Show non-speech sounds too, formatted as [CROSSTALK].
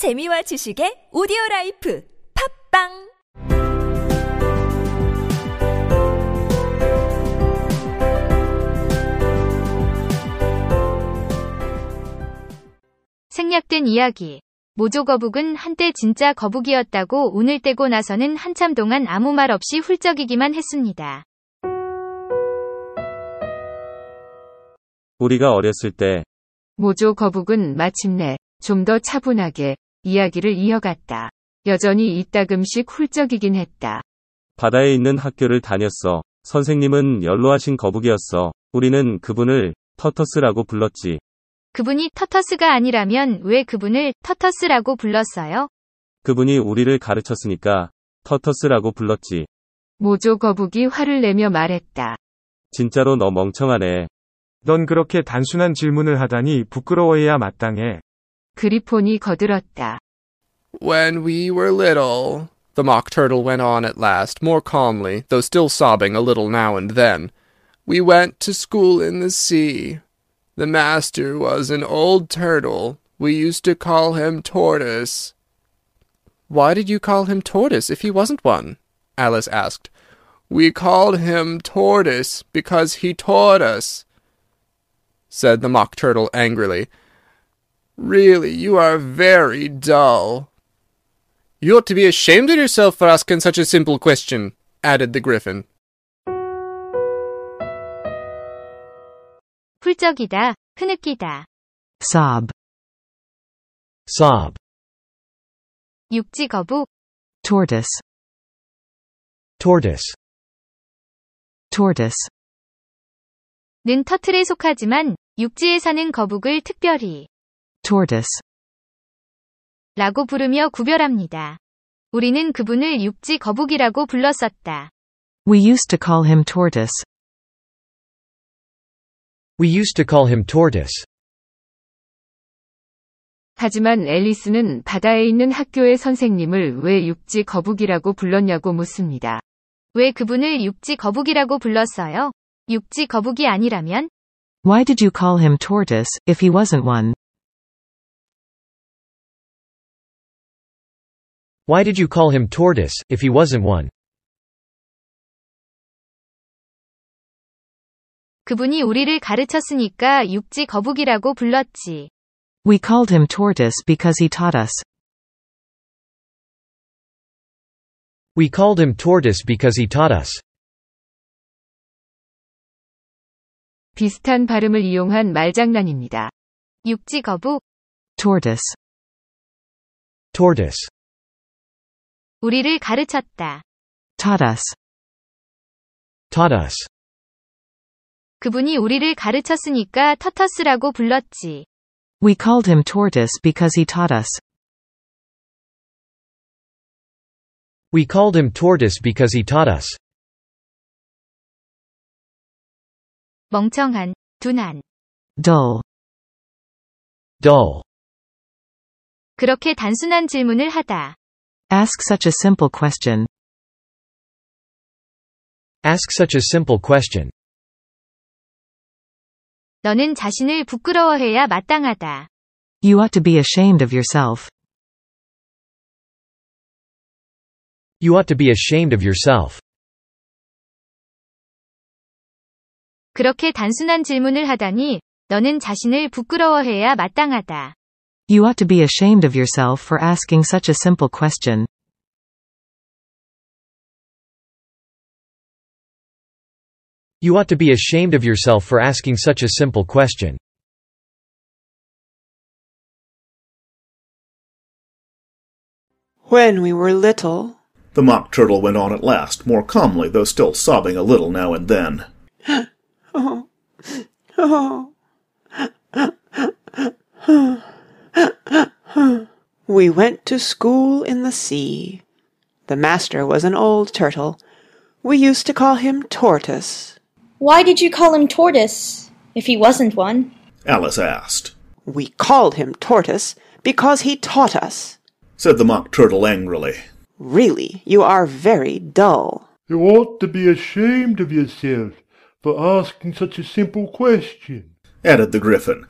재미와 지식의 오디오 라이프 팝빵 생략된 이야기. 모조 거북은 한때 진짜 거북이었다고 오늘 떼고 나서는 한참 동안 아무 말 없이 훌쩍이기만 했습니다. 우리가 어렸을 때 모조 거북은 마침내 좀 더 차분하게 이야기를 이어갔다. 여전히 이따금씩 훌쩍이긴 했다. 바다에 있는 학교를 다녔어. 선생님은 연로하신 거북이였어. 우리는 그분을 터터스라고 불렀지. 그분이 터터스가 아니라면 왜 그분을 터터스라고 불렀어요? 그분이 우리를 가르쳤으니까 터터스라고 불렀지. 모조 거북이 화를 내며 말했다. 진짜로 너 멍청하네. 넌 그렇게 단순한 질문을 하다니 부끄러워해야 마땅해. 그리폰이 거들었다. When we were little, the Mock Turtle went on at last, more calmly, though still sobbing a little now and then, we went to school in the sea. The master was an old turtle. We used to call him Tortoise. Why did you call him Tortoise if he wasn't one? Alice asked. We called him Tortoise because he taught us, said the Mock Turtle angrily. Really, you are very dull. You ought to be ashamed of yourself for asking such a simple question, added the Gryphon. 훌쩍이다, 흐느끼다. sob, sob, 육지 거북, tortoise, tortoise, tortoise, 는 터틀에 속하지만 육지에 사는 거북을 특별히 Tortoise, 라고 부르며 구별합니다. 우리는 그분을 육지 거북이라고 불렀었다. we used to call him tortoise, We used to call him Tortoise. 하지만 앨리스는 바다에 있는 학교의 선생님을 왜 육지 거북이라고 불렀냐고 묻습니다. 왜 그분을 육지 거북이라고 불렀어요? 육지 거북이 아니라면? why did you call him tortoise, if he wasn't one? Why did you call him Tortoise, if he wasn't one? 그분이 우리를 가르쳤으니까 육지 거북이라고 불렀지. We called him tortoise because he taught us. We called him Tortoise because he taught us. 비슷한 발음을 이용한 말장난입니다. 육지 거북, Tortoise. Tortoise. 우리를 가르쳤다. Taught us. Taught us. 그분이 우리를 가르쳤으니까 터터스라고 불렀지. We called him tortoise because he taught us. We called him Tortoise because he taught us. 멍청한, 둔한. Dull. Dull. 그렇게 단순한 질문을 하다. Ask such a simple question. Ask such a simple question. 너는 자신을 부끄러워해야 마땅하다. You ought to be ashamed of yourself. You ought to be ashamed of yourself. 그렇게 단순한 질문을 하다니, 너는 자신을 부끄러워해야 마땅하다. You ought to be ashamed of yourself for asking such a simple question. You ought to be ashamed of yourself for asking such a simple question. When we were little, The Mock Turtle went on at last, more calmly, though still sobbing a little now and then. [LAUGHS] oh, oh, [LAUGHS] we went to school in the sea. The master was an old turtle. We used to call him Tortoise. Why did you call him Tortoise, if he wasn't one? Alice asked. We called him Tortoise because he taught us. Said the Mock Turtle angrily. Really, you are very dull. You ought to be ashamed of yourself for asking such a simple question, Added the Gryphon,